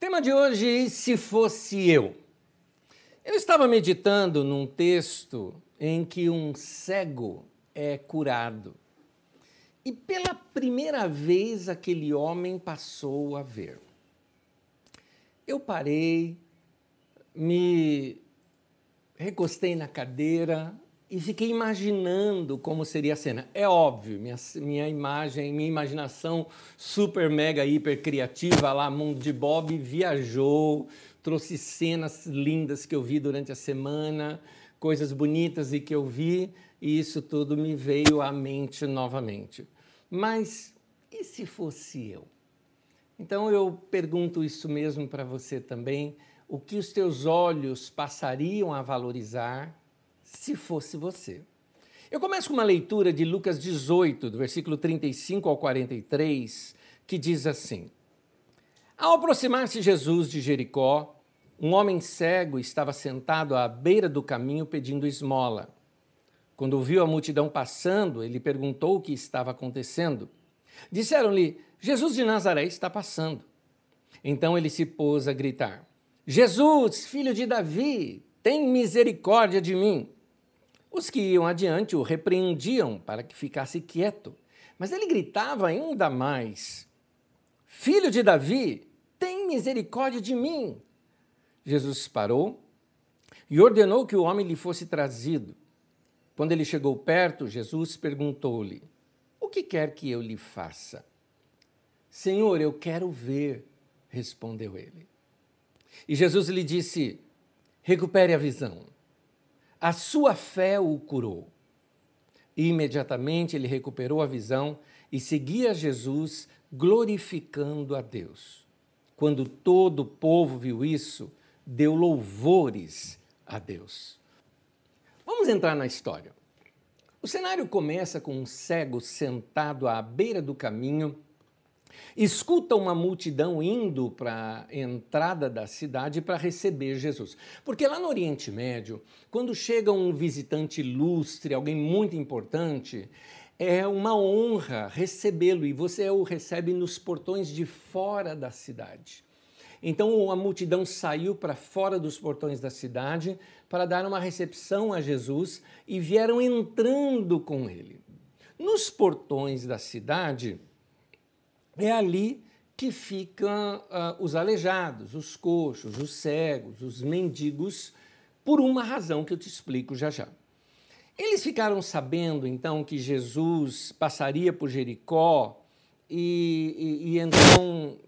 Tema de hoje, se fosse eu. Eu estava meditando num texto em que um cego é curado. E pela primeira vez aquele homem passou a ver. Eu parei, me recostei na cadeira e fiquei imaginando como seria a cena. É óbvio, minha, minha imagem, minha imaginação super, mega, hiper criativa lá, mundo de Bob, viajou, trouxe cenas lindas que eu vi durante a semana, coisas bonitas e que eu vi, e isso tudo me veio à mente novamente. Mas e se fosse eu? Então eu pergunto isso mesmo para você também. O que os teus olhos passariam a valorizar se fosse você. Eu começo com uma leitura de Lucas 18, do versículo 35 ao 43, que diz assim: Ao aproximar-se Jesus de Jericó, um homem cego estava sentado à beira do caminho pedindo esmola. Quando viu a multidão passando, ele perguntou o que estava acontecendo. Disseram-lhe: Jesus de Nazaré está passando. Então ele se pôs a gritar: Jesus, filho de Davi, tem misericórdia de mim. Os que iam adiante o repreendiam para que ficasse quieto, mas ele gritava ainda mais: Filho de Davi, tem misericórdia de mim. Jesus parou e ordenou que o homem lhe fosse trazido. Quando ele chegou perto, Jesus perguntou-lhe: O que quer que eu lhe faça? Senhor, eu quero ver, respondeu ele. E Jesus lhe disse: Recupere a visão a sua fé o curou. E imediatamente ele recuperou a visão e seguia Jesus, glorificando a Deus. Quando todo o povo viu isso, deu louvores a Deus. Vamos entrar na história. O cenário começa com um cego sentado à beira do caminho escuta uma multidão indo para a entrada da cidade para receber Jesus. Porque lá no Oriente Médio, quando chega um visitante ilustre, alguém muito importante, é uma honra recebê-lo e você o recebe nos portões de fora da cidade. Então a multidão saiu para fora dos portões da cidade para dar uma recepção a Jesus e vieram entrando com ele. Nos portões da cidade, é ali que ficam uh, os aleijados, os coxos, os cegos, os mendigos, por uma razão que eu te explico já já. Eles ficaram sabendo então que Jesus passaria por Jericó e, e, e então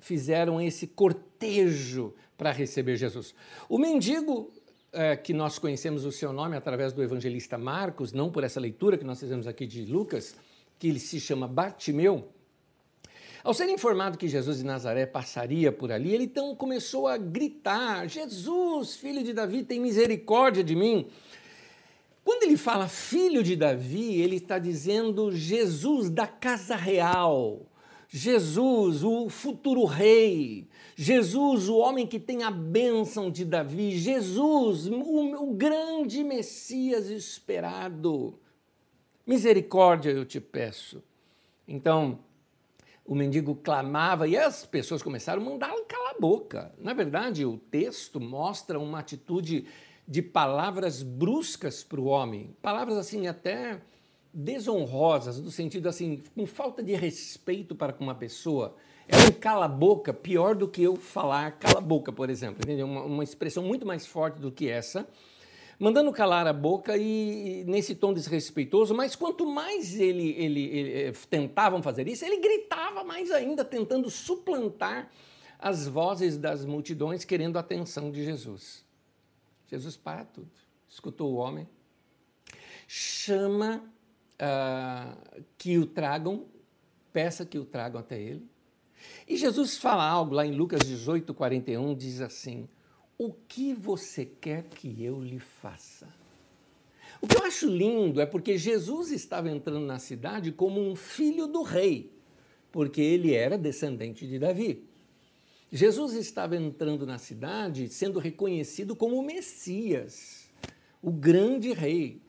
fizeram esse cortejo para receber Jesus. O mendigo, é, que nós conhecemos o seu nome através do evangelista Marcos, não por essa leitura que nós fizemos aqui de Lucas, que ele se chama Bartimeu, ao ser informado que Jesus de Nazaré passaria por ali, ele então começou a gritar: Jesus, filho de Davi, tem misericórdia de mim. Quando ele fala filho de Davi, ele está dizendo Jesus da casa real, Jesus, o futuro rei, Jesus, o homem que tem a bênção de Davi, Jesus, o, o grande Messias esperado. Misericórdia eu te peço. Então, o mendigo clamava e as pessoas começaram a mandá-lo calar a boca. Na verdade, o texto mostra uma atitude de palavras bruscas para o homem, palavras assim até desonrosas, no sentido assim, com falta de respeito para com uma pessoa. É um cala-boca pior do que eu falar cala-boca, por exemplo, entendeu? Uma, uma expressão muito mais forte do que essa mandando calar a boca e, nesse tom desrespeitoso, mas quanto mais ele, ele, ele, eh, tentavam fazer isso, ele gritava mais ainda, tentando suplantar as vozes das multidões querendo a atenção de Jesus. Jesus para tudo, escutou o homem, chama uh, que o tragam, peça que o tragam até ele. E Jesus fala algo lá em Lucas 18, 41, diz assim: o que você quer que eu lhe faça? O que eu acho lindo é porque Jesus estava entrando na cidade como um filho do rei, porque ele era descendente de Davi. Jesus estava entrando na cidade sendo reconhecido como o Messias, o grande rei.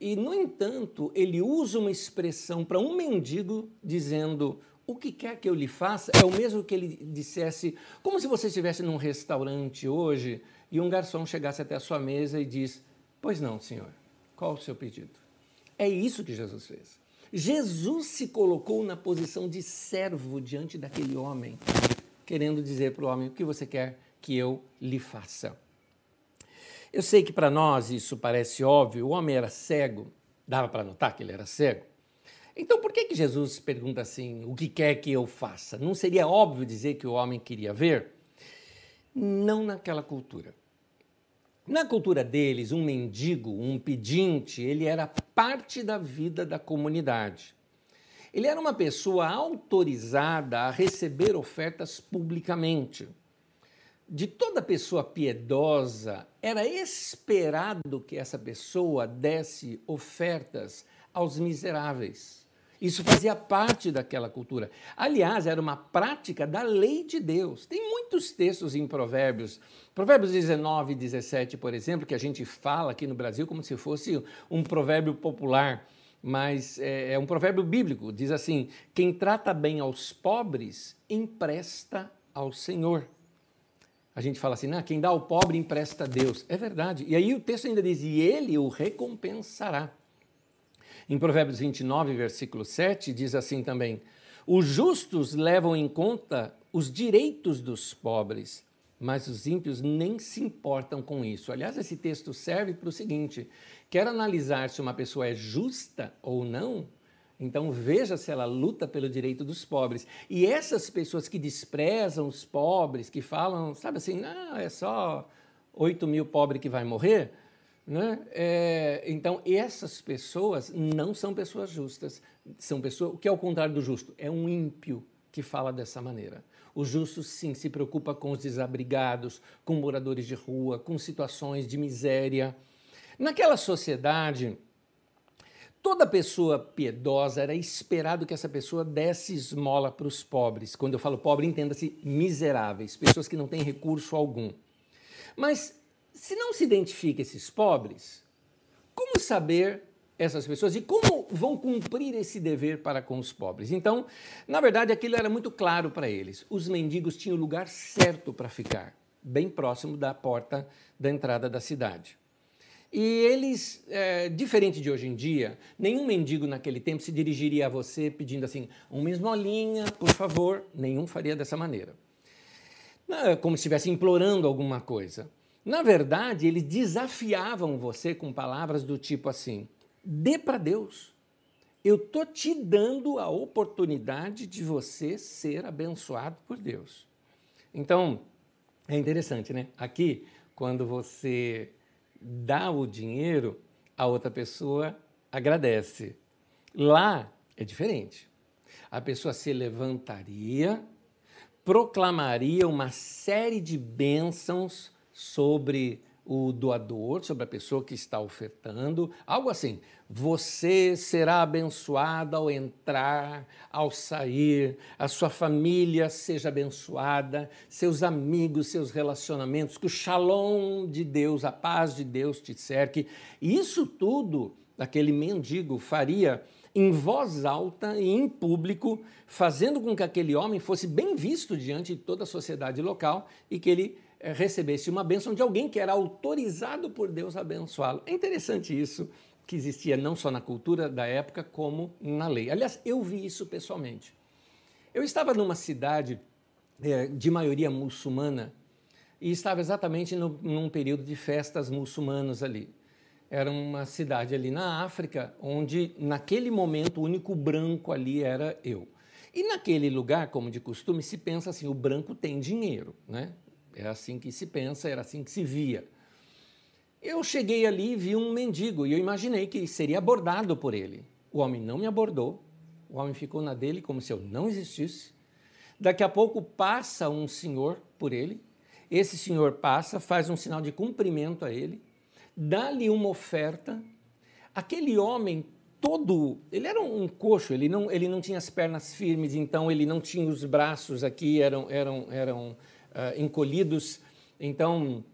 E, no entanto, ele usa uma expressão para um mendigo dizendo: o que quer que eu lhe faça é o mesmo que ele dissesse, como se você estivesse num restaurante hoje e um garçom chegasse até a sua mesa e diz: Pois não, senhor, qual o seu pedido? É isso que Jesus fez. Jesus se colocou na posição de servo diante daquele homem, querendo dizer para o homem: O que você quer que eu lhe faça? Eu sei que para nós isso parece óbvio, o homem era cego, dava para notar que ele era cego. Então por que, que Jesus pergunta assim: o que quer que eu faça? Não seria óbvio dizer que o homem queria ver? Não naquela cultura. Na cultura deles, um mendigo, um pedinte, ele era parte da vida da comunidade. Ele era uma pessoa autorizada a receber ofertas publicamente de toda pessoa piedosa, era esperado que essa pessoa desse ofertas aos miseráveis. Isso fazia parte daquela cultura. Aliás, era uma prática da lei de Deus. Tem muitos textos em Provérbios. Provérbios 19 e 17, por exemplo, que a gente fala aqui no Brasil como se fosse um provérbio popular, mas é, é um provérbio bíblico. Diz assim: quem trata bem aos pobres, empresta ao Senhor a gente fala assim, ah, quem dá ao pobre empresta a Deus. É verdade. E aí o texto ainda diz, e ele o recompensará. Em Provérbios 29, versículo 7, diz assim também: Os justos levam em conta os direitos dos pobres, mas os ímpios nem se importam com isso. Aliás, esse texto serve para o seguinte: quer analisar se uma pessoa é justa ou não? Então veja se ela luta pelo direito dos pobres. E essas pessoas que desprezam os pobres, que falam, sabe assim, não, é só 8 mil pobres que vai morrer, né? É, então essas pessoas não são pessoas justas, são pessoas, o que é o contrário do justo? É um ímpio que fala dessa maneira. O justo, sim, se preocupa com os desabrigados, com moradores de rua, com situações de miséria. Naquela sociedade, Toda pessoa piedosa era esperado que essa pessoa desse esmola para os pobres. Quando eu falo pobre, entenda-se miseráveis, pessoas que não têm recurso algum. Mas se não se identifica esses pobres, como saber essas pessoas e como vão cumprir esse dever para com os pobres? Então, na verdade, aquilo era muito claro para eles. Os mendigos tinham o lugar certo para ficar, bem próximo da porta da entrada da cidade. E eles, é, diferente de hoje em dia, nenhum mendigo naquele tempo se dirigiria a você pedindo assim, uma esmolinha, por favor. Nenhum faria dessa maneira. Como se estivesse implorando alguma coisa. Na verdade, eles desafiavam você com palavras do tipo assim: dê para Deus. Eu estou te dando a oportunidade de você ser abençoado por Deus. Então, é interessante, né? Aqui, quando você dá o dinheiro, a outra pessoa agradece. Lá é diferente. A pessoa se levantaria, proclamaria uma série de bênçãos sobre o doador, sobre a pessoa que está ofertando, algo assim. Você será abençoado ao entrar, ao sair, a sua família seja abençoada, seus amigos, seus relacionamentos, que o shalom de Deus, a paz de Deus te cerque. E isso tudo aquele mendigo faria em voz alta e em público, fazendo com que aquele homem fosse bem visto diante de toda a sociedade local e que ele recebesse uma bênção de alguém que era autorizado por Deus a abençoá-lo. É interessante isso, que existia não só na cultura da época, como na lei. Aliás, eu vi isso pessoalmente. Eu estava numa cidade é, de maioria muçulmana e estava exatamente no, num período de festas muçulmanas ali. Era uma cidade ali na África, onde naquele momento o único branco ali era eu. E naquele lugar, como de costume, se pensa assim: o branco tem dinheiro, né? É assim que se pensa, era assim que se via. Eu cheguei ali e vi um mendigo e eu imaginei que seria abordado por ele. O homem não me abordou, o homem ficou na dele como se eu não existisse. Daqui a pouco passa um senhor por ele, esse senhor passa, faz um sinal de cumprimento a ele, dá-lhe uma oferta. Aquele homem todo, ele era um coxo, ele não, ele não tinha as pernas firmes, então ele não tinha os braços aqui, eram, eram, eram uh, encolhidos, então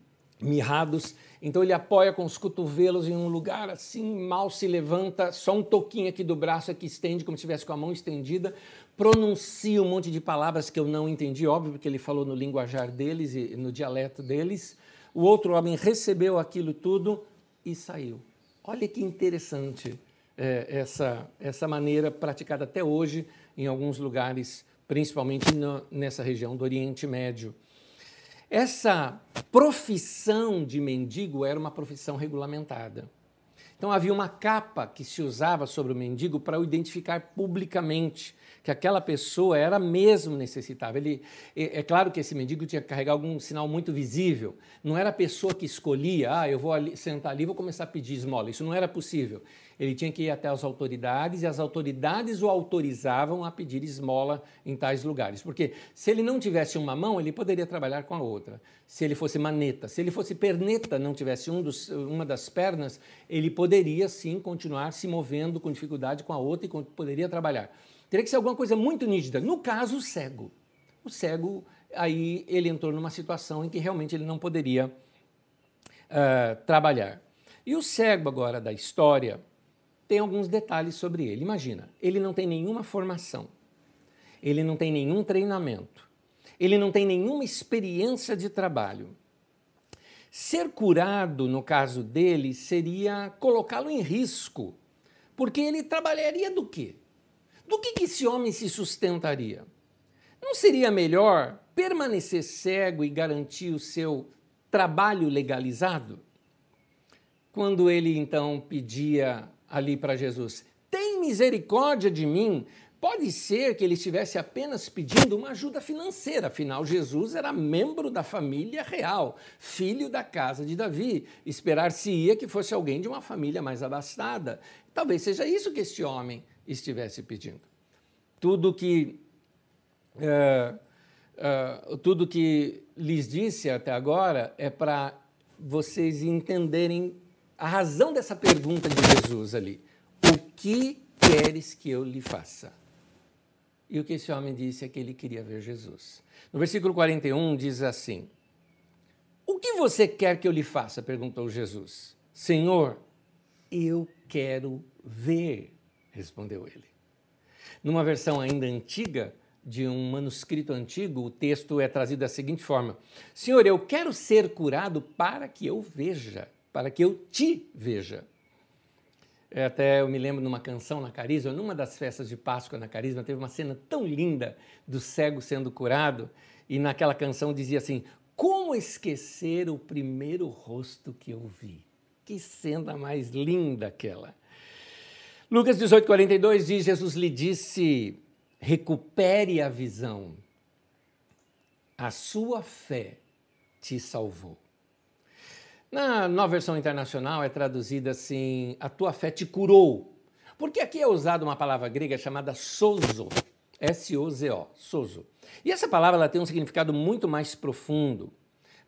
mirrados. Então ele apoia com os cotovelos em um lugar assim, mal se levanta, só um toquinho aqui do braço aqui estende, como se estivesse com a mão estendida, pronuncia um monte de palavras que eu não entendi, óbvio, porque ele falou no linguajar deles e no dialeto deles. O outro homem recebeu aquilo tudo e saiu. Olha que interessante é, essa, essa maneira praticada até hoje em alguns lugares, principalmente no, nessa região do Oriente Médio. Essa profissão de mendigo era uma profissão regulamentada. Então havia uma capa que se usava sobre o mendigo para o identificar publicamente que aquela pessoa era mesmo necessitável. Ele, é, é, claro que esse mendigo tinha que carregar algum sinal muito visível. Não era a pessoa que escolhia, ah, eu vou ali, sentar ali e vou começar a pedir esmola. Isso não era possível. Ele tinha que ir até as autoridades e as autoridades o autorizavam a pedir esmola em tais lugares. Porque se ele não tivesse uma mão, ele poderia trabalhar com a outra. Se ele fosse maneta, se ele fosse perneta, não tivesse um dos, uma das pernas, ele poderia sim continuar se movendo com dificuldade com a outra e poderia trabalhar. Teria que ser alguma coisa muito nítida. No caso, o cego. O cego, aí ele entrou numa situação em que realmente ele não poderia uh, trabalhar. E o cego agora da história tem alguns detalhes sobre ele. Imagina, ele não tem nenhuma formação, ele não tem nenhum treinamento, ele não tem nenhuma experiência de trabalho. Ser curado, no caso dele, seria colocá-lo em risco, porque ele trabalharia do quê? Do que, que esse homem se sustentaria? Não seria melhor permanecer cego e garantir o seu trabalho legalizado? Quando ele então pedia ali para Jesus: Tem misericórdia de mim. Pode ser que ele estivesse apenas pedindo uma ajuda financeira, afinal, Jesus era membro da família real, filho da casa de Davi. Esperar-se-ia que fosse alguém de uma família mais abastada. Talvez seja isso que este homem estivesse pedindo. Tudo que, uh, uh, tudo que lhes disse até agora é para vocês entenderem a razão dessa pergunta de Jesus ali. O que queres que eu lhe faça? E o que esse homem disse é que ele queria ver Jesus. No versículo 41 diz assim: O que você quer que eu lhe faça? perguntou Jesus. Senhor, eu quero ver respondeu ele. Numa versão ainda antiga, de um manuscrito antigo, o texto é trazido da seguinte forma: Senhor, eu quero ser curado para que eu veja, para que eu te veja. É, até eu me lembro numa canção na Carisma, numa das festas de Páscoa na Carisma, teve uma cena tão linda do cego sendo curado, e naquela canção dizia assim: Como esquecer o primeiro rosto que eu vi? Que cena mais linda aquela! Lucas 18, 42 diz: Jesus lhe disse: recupere a visão, a sua fé te salvou. Na nova versão internacional é traduzida assim: a tua fé te curou. Porque aqui é usada uma palavra grega chamada sozo, S-O-Z-O, sozo. E essa palavra ela tem um significado muito mais profundo,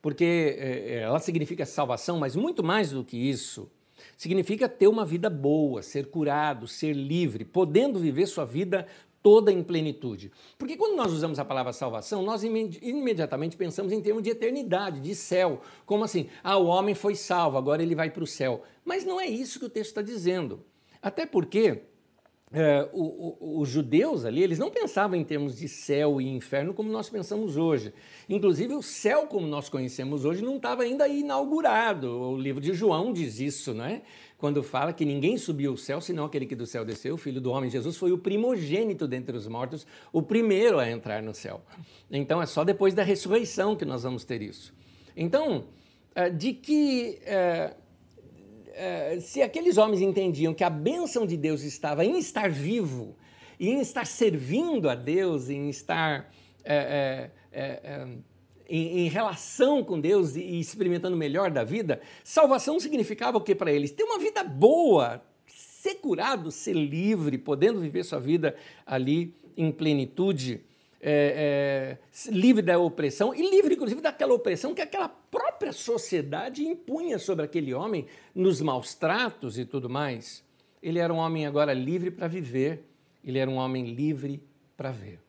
porque é, ela significa salvação, mas muito mais do que isso significa ter uma vida boa, ser curado, ser livre, podendo viver sua vida toda em plenitude. Porque quando nós usamos a palavra salvação, nós imediatamente pensamos em termos de eternidade, de céu. Como assim? Ah, o homem foi salvo, agora ele vai para o céu. Mas não é isso que o texto está dizendo. Até porque é, o, o, os judeus ali, eles não pensavam em termos de céu e inferno como nós pensamos hoje. Inclusive, o céu como nós conhecemos hoje não estava ainda inaugurado. O livro de João diz isso, né? Quando fala que ninguém subiu ao céu, senão aquele que do céu desceu, o Filho do Homem. Jesus foi o primogênito dentre os mortos, o primeiro a entrar no céu. Então, é só depois da ressurreição que nós vamos ter isso. Então, é, de que é, eh, se aqueles homens entendiam que a bênção de Deus estava em estar vivo, em estar servindo a Deus, em estar é, é, em, em, relação com Deus e, experimentando o melhor da vida, salvação significava o que para eles? Ter uma vida boa, ser curado, ser livre, podendo viver sua vida ali em plenitude é, é, livre da opressão e livre, inclusive, daquela opressão que aquela própria sociedade impunha sobre aquele homem nos maus tratos e tudo mais. Ele era um homem agora livre para viver, ele era um homem livre para ver.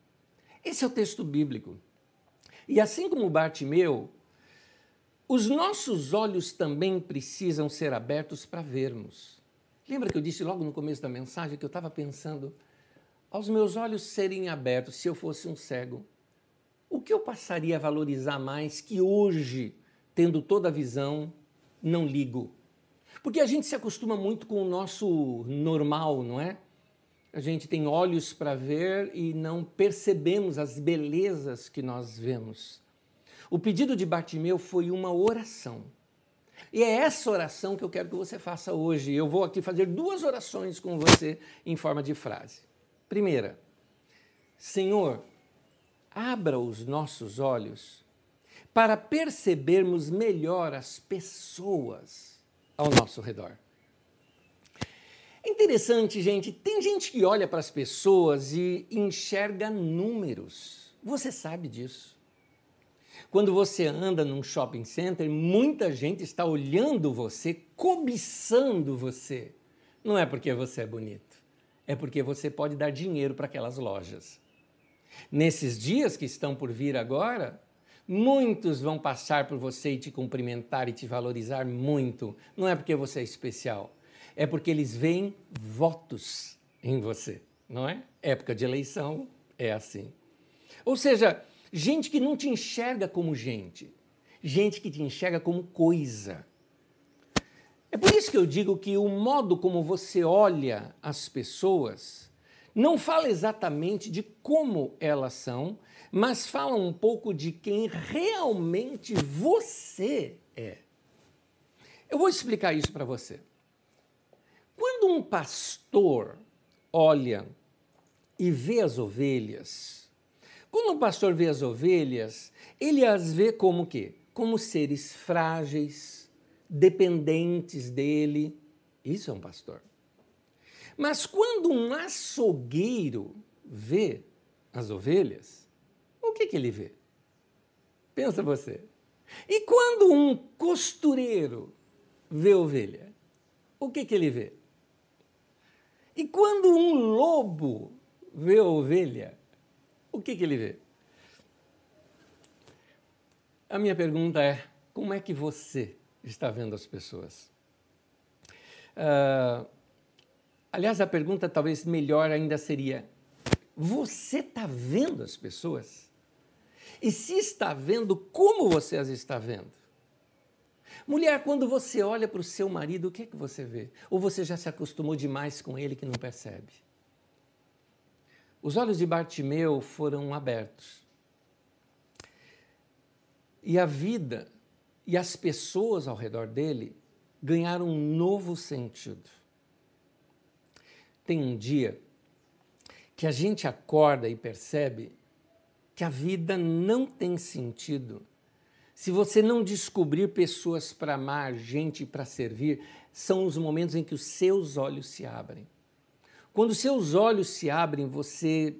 Esse é o texto bíblico. E assim como Bartimeu, os nossos olhos também precisam ser abertos para vermos. Lembra que eu disse logo no começo da mensagem que eu estava pensando aos meus olhos serem abertos se eu fosse um cego, o que eu passaria a valorizar mais que hoje, tendo toda a visão, não ligo? Porque a gente se acostuma muito com o nosso normal, não é? A gente tem olhos para ver e não percebemos as belezas que nós vemos. O pedido de Bartimeu foi uma oração. E é essa oração que eu quero que você faça hoje. Eu vou aqui fazer duas orações com você em forma de frase. Primeira, Senhor, abra os nossos olhos para percebermos melhor as pessoas ao nosso redor. É interessante, gente, tem gente que olha para as pessoas e enxerga números. Você sabe disso. Quando você anda num shopping center, muita gente está olhando você, cobiçando você. Não é porque você é bonito, é porque você pode dar dinheiro para aquelas lojas. Nesses dias que estão por vir agora, muitos vão passar por você e te cumprimentar e te valorizar muito. Não é porque você é especial, é porque eles veem votos em você, não é? Época de eleição é assim. Ou seja, Gente que não te enxerga como gente, gente que te enxerga como coisa. É por isso que eu digo que o modo como você olha as pessoas não fala exatamente de como elas são, mas fala um pouco de quem realmente você é. Eu vou explicar isso para você. Quando um pastor olha e vê as ovelhas, quando o pastor vê as ovelhas, ele as vê como quê? Como seres frágeis, dependentes dele. Isso é um pastor. Mas quando um açougueiro vê as ovelhas, o que, que ele vê? Pensa você. E quando um costureiro vê ovelha, o que, que ele vê? E quando um lobo vê ovelha, o que, que ele vê? A minha pergunta é: como é que você está vendo as pessoas? Uh, aliás, a pergunta talvez melhor ainda seria: você está vendo as pessoas? E se está vendo, como você as está vendo? Mulher, quando você olha para o seu marido, o que é que você vê? Ou você já se acostumou demais com ele que não percebe? Os olhos de Bartimeu foram abertos. E a vida e as pessoas ao redor dele ganharam um novo sentido. Tem um dia que a gente acorda e percebe que a vida não tem sentido se você não descobrir pessoas para amar, gente para servir, são os momentos em que os seus olhos se abrem. Quando seus olhos se abrem, você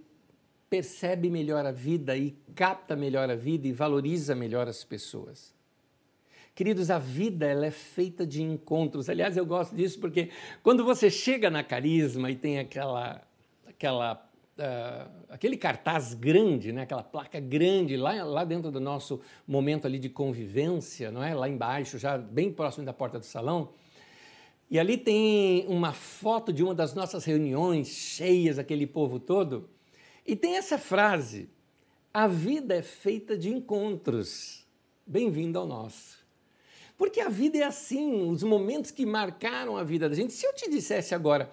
percebe melhor a vida e capta melhor a vida e valoriza melhor as pessoas. Queridos, a vida ela é feita de encontros. Aliás, eu gosto disso porque quando você chega na Carisma e tem aquela, aquela, uh, aquele cartaz grande, né, aquela placa grande lá, lá dentro do nosso momento ali de convivência, não é? Lá embaixo, já bem próximo da porta do salão, e ali tem uma foto de uma das nossas reuniões, cheias, aquele povo todo. E tem essa frase: A vida é feita de encontros. Bem-vindo ao nosso. Porque a vida é assim, os momentos que marcaram a vida da gente. Se eu te dissesse agora,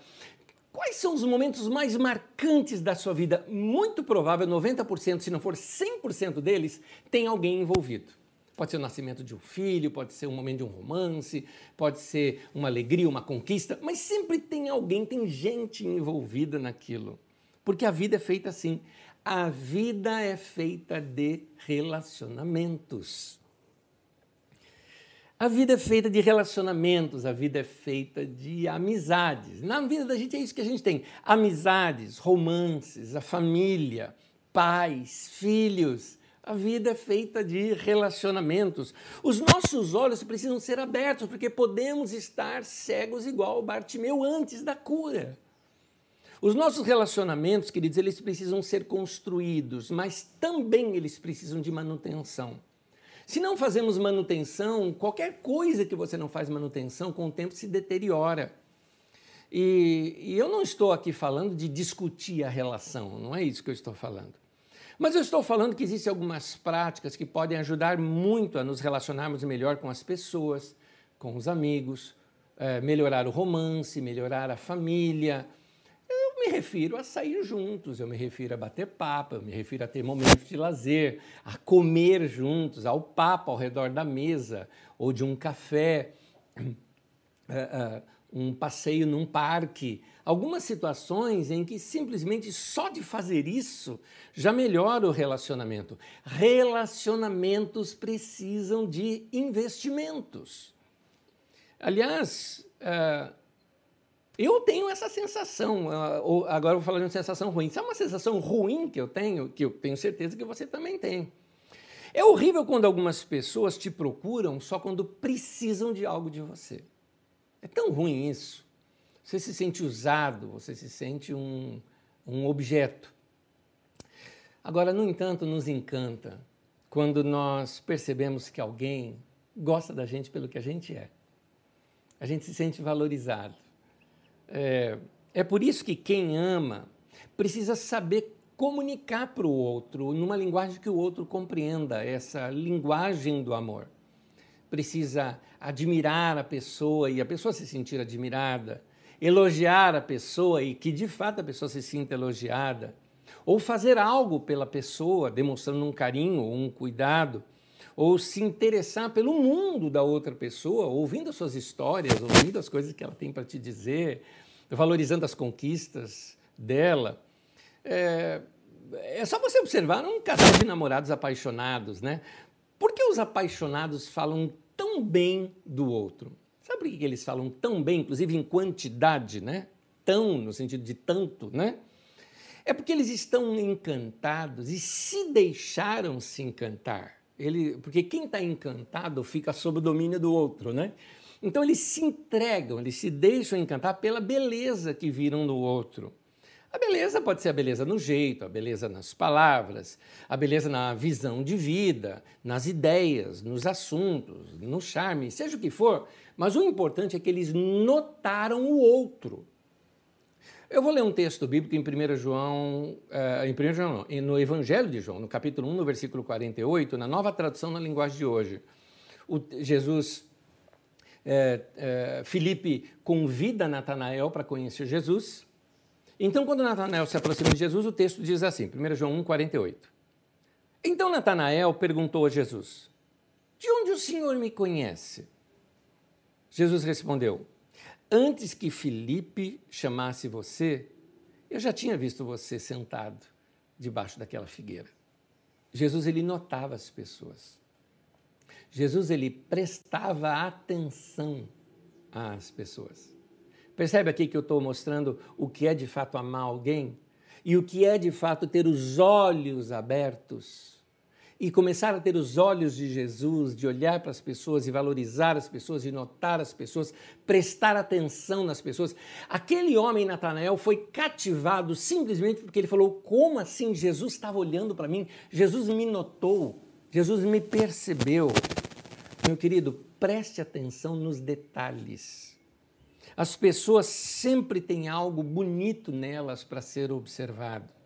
quais são os momentos mais marcantes da sua vida? Muito provável, 90%, se não for 100% deles, tem alguém envolvido. Pode ser o nascimento de um filho, pode ser um momento de um romance, pode ser uma alegria, uma conquista, mas sempre tem alguém, tem gente envolvida naquilo. Porque a vida é feita assim. A vida é feita de relacionamentos. A vida é feita de relacionamentos, a vida é feita de amizades. Na vida da gente é isso que a gente tem: amizades, romances, a família, pais, filhos. A vida é feita de relacionamentos. Os nossos olhos precisam ser abertos, porque podemos estar cegos igual o Bartimeu antes da cura. Os nossos relacionamentos, queridos, eles precisam ser construídos, mas também eles precisam de manutenção. Se não fazemos manutenção, qualquer coisa que você não faz manutenção, com o tempo se deteriora. E, e eu não estou aqui falando de discutir a relação, não é isso que eu estou falando. Mas eu estou falando que existem algumas práticas que podem ajudar muito a nos relacionarmos melhor com as pessoas, com os amigos, é, melhorar o romance, melhorar a família. Refiro a sair juntos, eu me refiro a bater papo, eu me refiro a ter momentos de lazer, a comer juntos, ao papo ao redor da mesa ou de um café, é, é, um passeio num parque. Algumas situações em que simplesmente só de fazer isso já melhora o relacionamento. Relacionamentos precisam de investimentos. Aliás, uh, eu tenho essa sensação, uh, agora eu vou falar de uma sensação ruim. É uma sensação ruim que eu tenho, que eu tenho certeza que você também tem. É horrível quando algumas pessoas te procuram só quando precisam de algo de você. É tão ruim isso. Você se sente usado, você se sente um, um objeto. Agora, no entanto, nos encanta quando nós percebemos que alguém gosta da gente pelo que a gente é a gente se sente valorizado. É, é por isso que quem ama precisa saber comunicar para o outro numa linguagem que o outro compreenda, essa linguagem do amor. Precisa admirar a pessoa e a pessoa se sentir admirada, elogiar a pessoa e que de fato a pessoa se sinta elogiada, ou fazer algo pela pessoa, demonstrando um carinho ou um cuidado ou se interessar pelo mundo da outra pessoa, ouvindo as suas histórias, ouvindo as coisas que ela tem para te dizer, valorizando as conquistas dela. É, é só você observar um casal de namorados apaixonados, né? Por que os apaixonados falam tão bem do outro? Sabe por que eles falam tão bem, inclusive em quantidade, né? Tão, no sentido de tanto, né? É porque eles estão encantados e se deixaram se encantar. Ele, porque quem está encantado fica sob o domínio do outro, né? Então eles se entregam, eles se deixam encantar pela beleza que viram no outro. A beleza pode ser a beleza no jeito, a beleza nas palavras, a beleza na visão de vida, nas ideias, nos assuntos, no charme, seja o que for, mas o importante é que eles notaram o outro. Eu vou ler um texto bíblico em 1 João, uh, em 1 João, não, no Evangelho de João, no capítulo 1, no versículo 48, na nova tradução na linguagem de hoje. O, Jesus, é, é, convida Natanael para conhecer Jesus. Então, quando Natanael se aproxima de Jesus, o texto diz assim, 1 João 1, 48. Então Natanael perguntou a Jesus: De onde o Senhor me conhece? Jesus respondeu: Antes que Felipe chamasse você, eu já tinha visto você sentado debaixo daquela figueira. Jesus ele notava as pessoas. Jesus ele prestava atenção às pessoas. Percebe aqui que eu estou mostrando o que é de fato amar alguém e o que é de fato ter os olhos abertos e começar a ter os olhos de Jesus, de olhar para as pessoas e valorizar as pessoas, e notar as pessoas, prestar atenção nas pessoas. Aquele homem, Natanael, foi cativado simplesmente porque ele falou: Como assim? Jesus estava olhando para mim, Jesus me notou, Jesus me percebeu. Meu querido, preste atenção nos detalhes. As pessoas sempre têm algo bonito nelas para ser observado.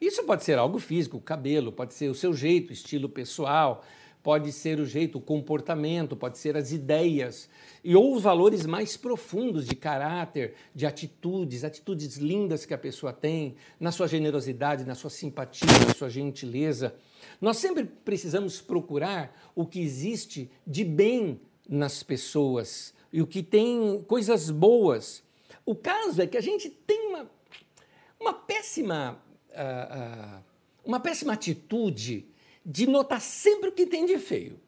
Isso pode ser algo físico, o cabelo, pode ser o seu jeito, estilo pessoal, pode ser o jeito, o comportamento, pode ser as ideias e ou os valores mais profundos de caráter, de atitudes, atitudes lindas que a pessoa tem, na sua generosidade, na sua simpatia, na sua gentileza. Nós sempre precisamos procurar o que existe de bem nas pessoas e o que tem coisas boas. O caso é que a gente tem uma, uma péssima uma péssima atitude de notar sempre o que tem de feio.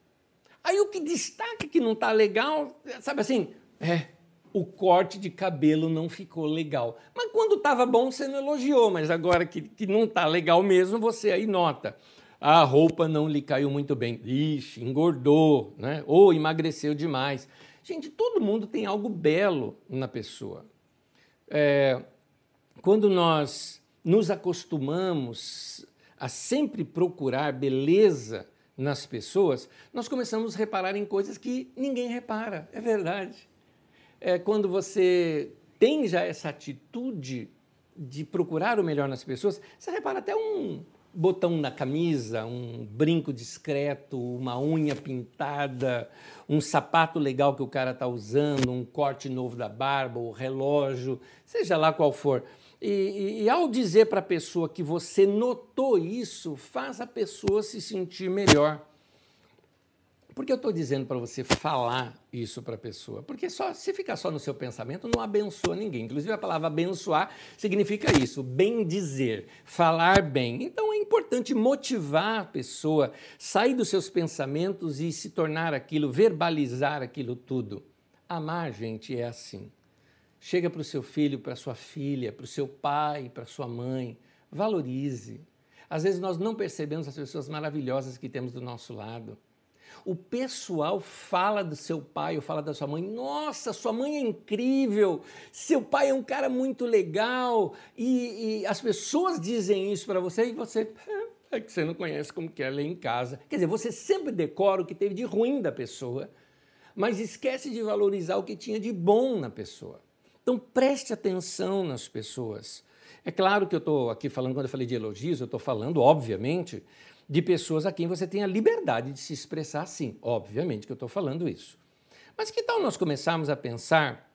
Aí o que destaca que não está legal, sabe assim, é, o corte de cabelo não ficou legal. Mas quando estava bom, você não elogiou, mas agora que, que não está legal mesmo, você aí nota. A roupa não lhe caiu muito bem. Ixi, engordou, né? ou emagreceu demais. Gente, todo mundo tem algo belo na pessoa. É, quando nós nos acostumamos a sempre procurar beleza nas pessoas, nós começamos a reparar em coisas que ninguém repara, é verdade. É quando você tem já essa atitude de procurar o melhor nas pessoas, você repara até um botão na camisa, um brinco discreto, uma unha pintada, um sapato legal que o cara está usando, um corte novo da barba, o relógio, seja lá qual for. E, e, e ao dizer para a pessoa que você notou isso, faz a pessoa se sentir melhor. Por que eu estou dizendo para você falar isso para a pessoa? Porque só, se ficar só no seu pensamento, não abençoa ninguém. Inclusive, a palavra abençoar significa isso, bem dizer, falar bem. Então, é importante motivar a pessoa, sair dos seus pensamentos e se tornar aquilo, verbalizar aquilo tudo. Amar, gente, é assim. Chega para o seu filho, para a sua filha, para o seu pai, para a sua mãe. Valorize. Às vezes, nós não percebemos as pessoas maravilhosas que temos do nosso lado. O pessoal fala do seu pai ou fala da sua mãe: nossa, sua mãe é incrível, seu pai é um cara muito legal. E, e as pessoas dizem isso para você e você. É, é que você não conhece como que é ler em casa. Quer dizer, você sempre decora o que teve de ruim da pessoa, mas esquece de valorizar o que tinha de bom na pessoa. Então preste atenção nas pessoas. É claro que eu estou aqui falando, quando eu falei de elogios, eu estou falando, obviamente, de pessoas a quem você tem a liberdade de se expressar assim. Obviamente que eu estou falando isso. Mas que tal nós começarmos a pensar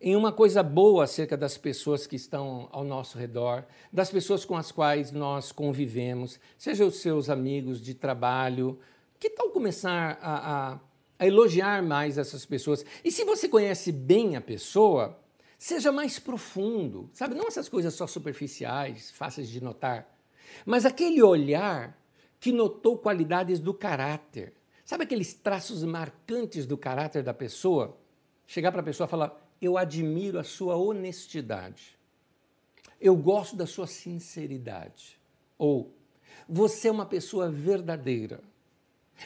em uma coisa boa acerca das pessoas que estão ao nosso redor, das pessoas com as quais nós convivemos, seja os seus amigos de trabalho. Que tal começar a, a, a elogiar mais essas pessoas? E se você conhece bem a pessoa, seja mais profundo, sabe? Não essas coisas só superficiais, fáceis de notar. Mas aquele olhar que notou qualidades do caráter, sabe aqueles traços marcantes do caráter da pessoa? Chegar para a pessoa e falar: Eu admiro a sua honestidade, eu gosto da sua sinceridade. Ou, você é uma pessoa verdadeira.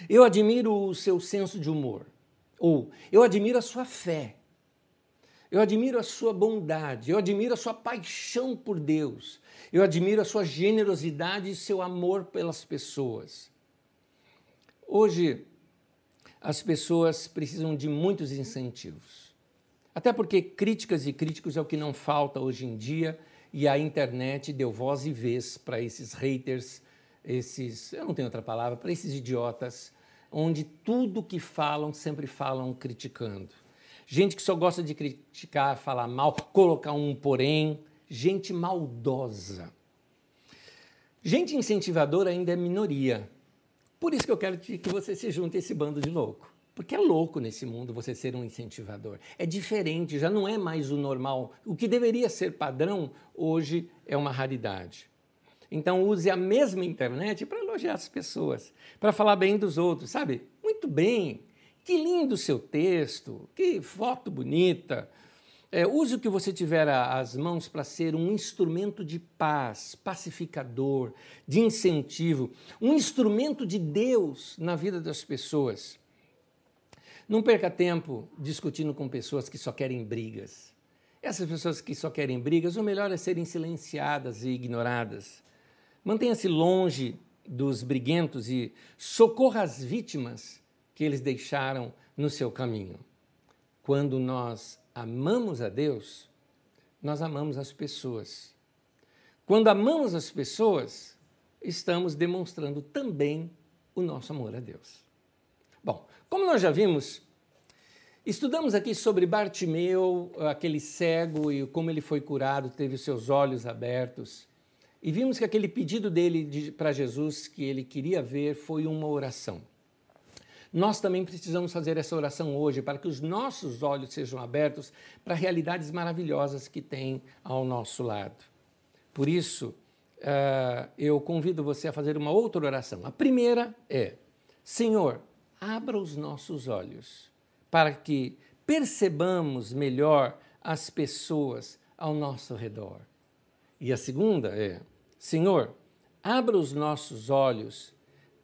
Eu admiro o seu senso de humor. Ou, eu admiro a sua fé. Eu admiro a sua bondade, eu admiro a sua paixão por Deus, eu admiro a sua generosidade e seu amor pelas pessoas. Hoje, as pessoas precisam de muitos incentivos. Até porque críticas e críticos é o que não falta hoje em dia e a internet deu voz e vez para esses haters, esses, eu não tenho outra palavra, para esses idiotas, onde tudo que falam sempre falam criticando gente que só gosta de criticar, falar mal, colocar um porém, gente maldosa. Gente incentivadora ainda é minoria. Por isso que eu quero que você se junte a esse bando de louco. Porque é louco nesse mundo você ser um incentivador. É diferente, já não é mais o normal. O que deveria ser padrão, hoje é uma raridade. Então use a mesma internet para elogiar as pessoas, para falar bem dos outros, sabe? Muito bem. Que lindo seu texto, que foto bonita. É, use o que você tiver às mãos para ser um instrumento de paz, pacificador, de incentivo, um instrumento de Deus na vida das pessoas. Não perca tempo discutindo com pessoas que só querem brigas. Essas pessoas que só querem brigas, o melhor é serem silenciadas e ignoradas. Mantenha-se longe dos briguentos e socorra as vítimas que eles deixaram no seu caminho. Quando nós amamos a Deus, nós amamos as pessoas. Quando amamos as pessoas, estamos demonstrando também o nosso amor a Deus. Bom, como nós já vimos, estudamos aqui sobre Bartimeu, aquele cego e como ele foi curado, teve os seus olhos abertos. E vimos que aquele pedido dele para Jesus que ele queria ver foi uma oração. Nós também precisamos fazer essa oração hoje para que os nossos olhos sejam abertos para realidades maravilhosas que tem ao nosso lado. Por isso, uh, eu convido você a fazer uma outra oração. A primeira é: Senhor, abra os nossos olhos para que percebamos melhor as pessoas ao nosso redor. E a segunda é: Senhor, abra os nossos olhos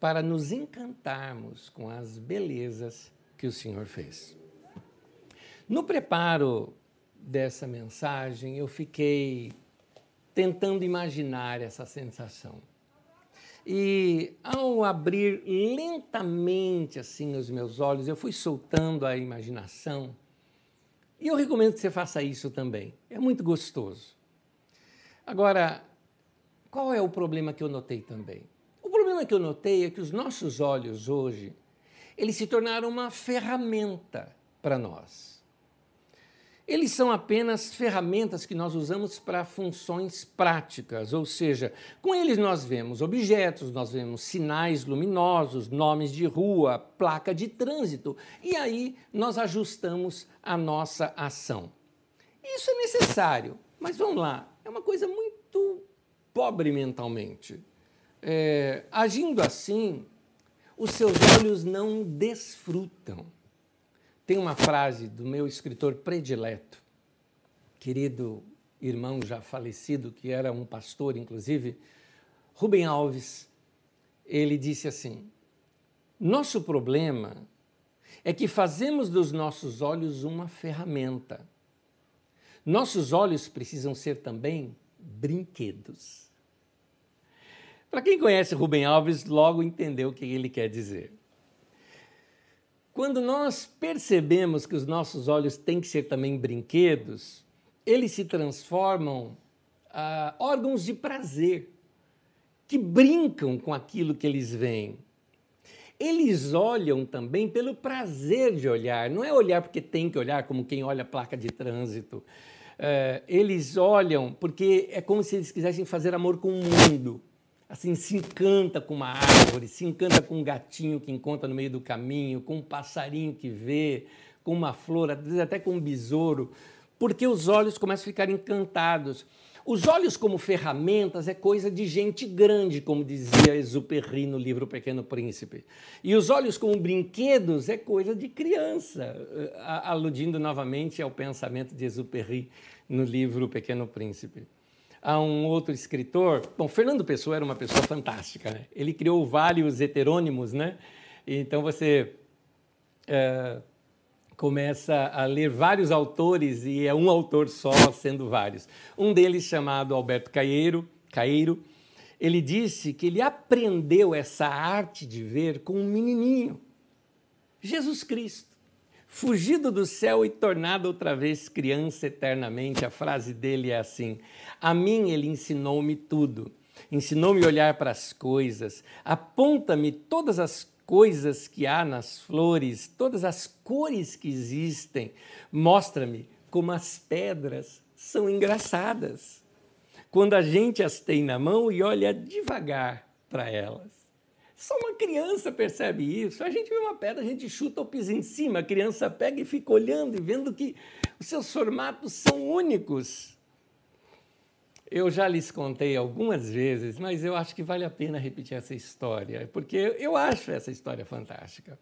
para nos encantarmos com as belezas que o Senhor fez. No preparo dessa mensagem, eu fiquei tentando imaginar essa sensação. E ao abrir lentamente assim os meus olhos, eu fui soltando a imaginação E eu recomendo que você faça isso também. É muito gostoso. Agora, qual é o problema que eu notei também? O problema que eu notei é que os nossos olhos hoje, eles se tornaram uma ferramenta para nós. Eles são apenas ferramentas que nós usamos para funções práticas, ou seja, com eles nós vemos objetos, nós vemos sinais luminosos, nomes de rua, placa de trânsito, e aí nós ajustamos a nossa ação. Isso é necessário, mas vamos lá, é uma coisa muito pobre mentalmente. É, agindo assim, os seus olhos não desfrutam. Tem uma frase do meu escritor predileto, querido irmão já falecido, que era um pastor, inclusive, Rubem Alves. Ele disse assim: Nosso problema é que fazemos dos nossos olhos uma ferramenta. Nossos olhos precisam ser também brinquedos. Para quem conhece Rubem Alves, logo entendeu o que ele quer dizer. Quando nós percebemos que os nossos olhos têm que ser também brinquedos, eles se transformam ah, órgãos de prazer, que brincam com aquilo que eles veem. Eles olham também pelo prazer de olhar, não é olhar porque tem que olhar como quem olha placa de trânsito. É, eles olham porque é como se eles quisessem fazer amor com o mundo assim, se encanta com uma árvore, se encanta com um gatinho que encontra no meio do caminho, com um passarinho que vê, com uma flor, às vezes até com um besouro, porque os olhos começam a ficar encantados. Os olhos como ferramentas é coisa de gente grande, como dizia Exupéry no livro Pequeno Príncipe. E os olhos como brinquedos é coisa de criança, eh, aludindo novamente ao pensamento de Exupéry no livro Pequeno Príncipe a um outro escritor. Bom, Fernando Pessoa era uma pessoa fantástica. Né? Ele criou vários heterônimos, né? Então você é, começa a ler vários autores e é um autor só, sendo vários. Um deles chamado Alberto Caeiro, Caeiro, ele disse que ele aprendeu essa arte de ver com um menininho, Jesus Cristo fugido do céu e tornado outra vez criança eternamente. A frase dele é assim: A mim ele ensinou-me tudo. Ensinou-me a olhar para as coisas, aponta-me todas as coisas que há nas flores, todas as cores que existem. Mostra-me como as pedras são engraçadas. Quando a gente as tem na mão e olha devagar para elas. Só uma criança percebe isso. A gente vê uma pedra, a gente chuta o piso em cima, a criança pega e fica olhando e vendo que os seus formatos são únicos. Eu já lhes contei algumas vezes, mas eu acho que vale a pena repetir essa história, porque eu acho essa história fantástica.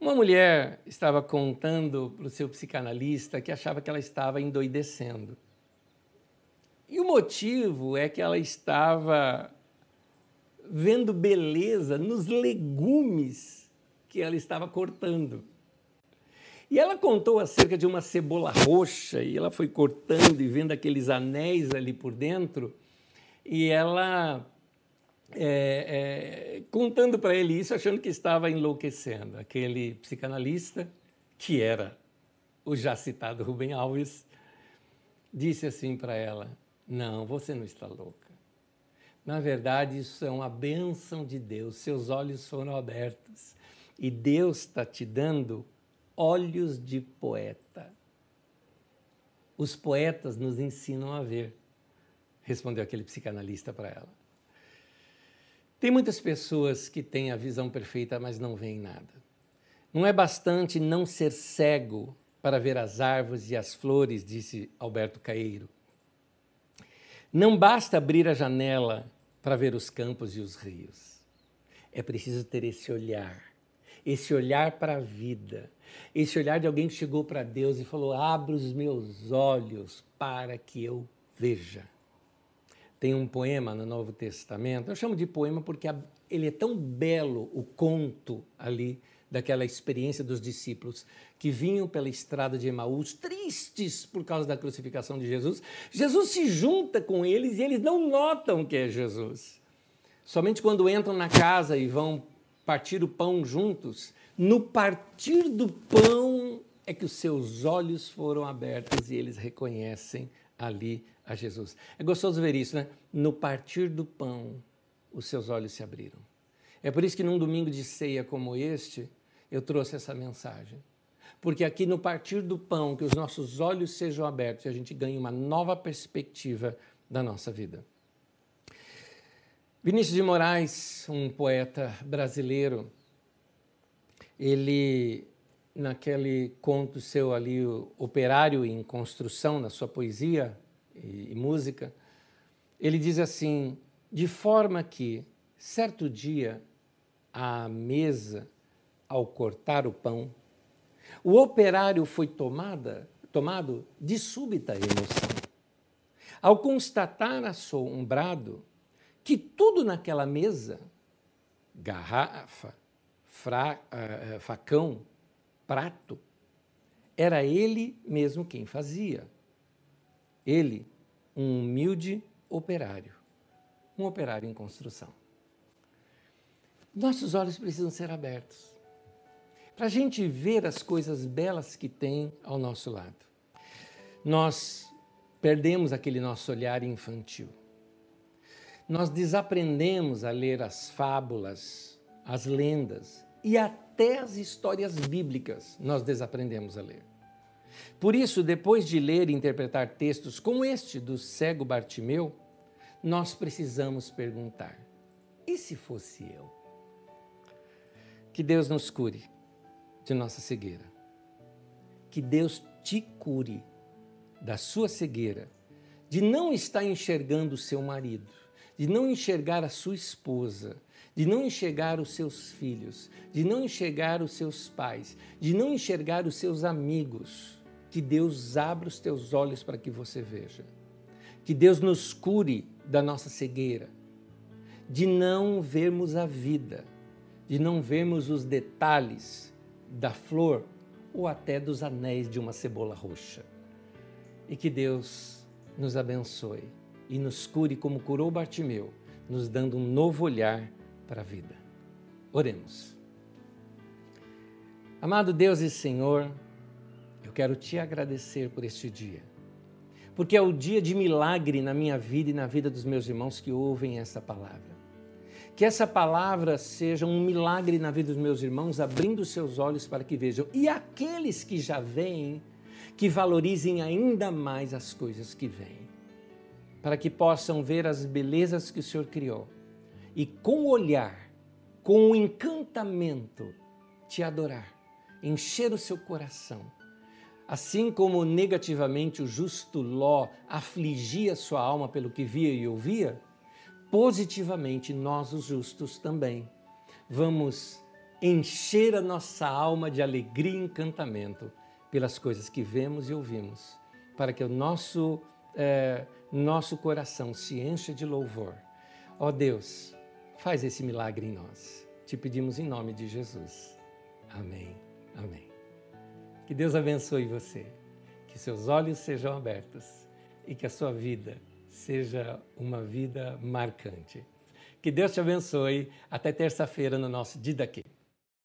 Uma mulher estava contando para o seu psicanalista que achava que ela estava endoidecendo. E o motivo é que ela estava vendo beleza nos legumes que ela estava cortando. E ela contou acerca de uma cebola roxa, e ela foi cortando e vendo aqueles anéis ali por dentro, e ela é, é, contando para ele isso, achando que estava enlouquecendo. Aquele psicanalista, que era o já citado Rubem Alves, disse assim para ela: Não, você não está louca. Na verdade, isso é uma bênção de Deus. Seus olhos foram abertos e Deus está te dando olhos de poeta. Os poetas nos ensinam a ver, respondeu aquele psicanalista para ela. Tem muitas pessoas que têm a visão perfeita, mas não veem nada. Não é bastante não ser cego para ver as árvores e as flores, disse Alberto Caeiro. Não basta abrir a janela para ver os campos e os rios. É preciso ter esse olhar, esse olhar para a vida, esse olhar de alguém que chegou para Deus e falou: Abra os meus olhos para que eu veja. Tem um poema no Novo Testamento, eu chamo de poema porque ele é tão belo, o conto ali daquela experiência dos discípulos que vinham pela estrada de Emaús, tristes por causa da crucificação de Jesus. Jesus se junta com eles e eles não notam que é Jesus. Somente quando entram na casa e vão partir o pão juntos, no partir do pão é que os seus olhos foram abertos e eles reconhecem ali a Jesus. É gostoso ver isso, né? No partir do pão, os seus olhos se abriram. É por isso que num domingo de ceia como este, eu trouxe essa mensagem. Porque aqui no partir do pão, que os nossos olhos sejam abertos e a gente ganhe uma nova perspectiva da nossa vida. Vinícius de Moraes, um poeta brasileiro, ele, naquele conto seu ali, Operário em Construção, na sua poesia e, e música, ele diz assim: de forma que, certo dia, à mesa, ao cortar o pão, o operário foi tomada, tomado de súbita emoção. Ao constatar assombrado que tudo naquela mesa, garrafa, fra, uh, facão, prato, era ele mesmo quem fazia. Ele, um humilde operário, um operário em construção. Nossos olhos precisam ser abertos para a gente ver as coisas belas que tem ao nosso lado. Nós perdemos aquele nosso olhar infantil. Nós desaprendemos a ler as fábulas, as lendas e até as histórias bíblicas nós desaprendemos a ler. Por isso, depois de ler e interpretar textos como este do cego Bartimeu, nós precisamos perguntar: e se fosse eu? Que Deus nos cure de nossa cegueira. Que Deus te cure da sua cegueira, de não estar enxergando o seu marido, de não enxergar a sua esposa, de não enxergar os seus filhos, de não enxergar os seus pais, de não enxergar os seus amigos. Que Deus abra os teus olhos para que você veja. Que Deus nos cure da nossa cegueira, de não vermos a vida, de não vermos os detalhes da flor ou até dos anéis de uma cebola roxa. E que Deus nos abençoe e nos cure como curou Bartimeu, nos dando um novo olhar para a vida. Oremos. Amado Deus e Senhor, eu quero te agradecer por este dia, porque é o dia de milagre na minha vida e na vida dos meus irmãos que ouvem essa palavra. Que essa palavra seja um milagre na vida dos meus irmãos, abrindo seus olhos para que vejam. E aqueles que já veem, que valorizem ainda mais as coisas que vêm, para que possam ver as belezas que o Senhor criou e com o olhar, com o encantamento, te adorar, encher o seu coração. Assim como negativamente o justo Ló afligia sua alma pelo que via e ouvia, positivamente nós, os justos, também vamos encher a nossa alma de alegria e encantamento pelas coisas que vemos e ouvimos, para que o nosso, é, nosso coração se encha de louvor. Ó oh Deus, faz esse milagre em nós. Te pedimos em nome de Jesus. Amém. Amém. Que Deus abençoe você, que seus olhos sejam abertos e que a sua vida seja uma vida marcante. Que Deus te abençoe. Até terça-feira no nosso Didaqui.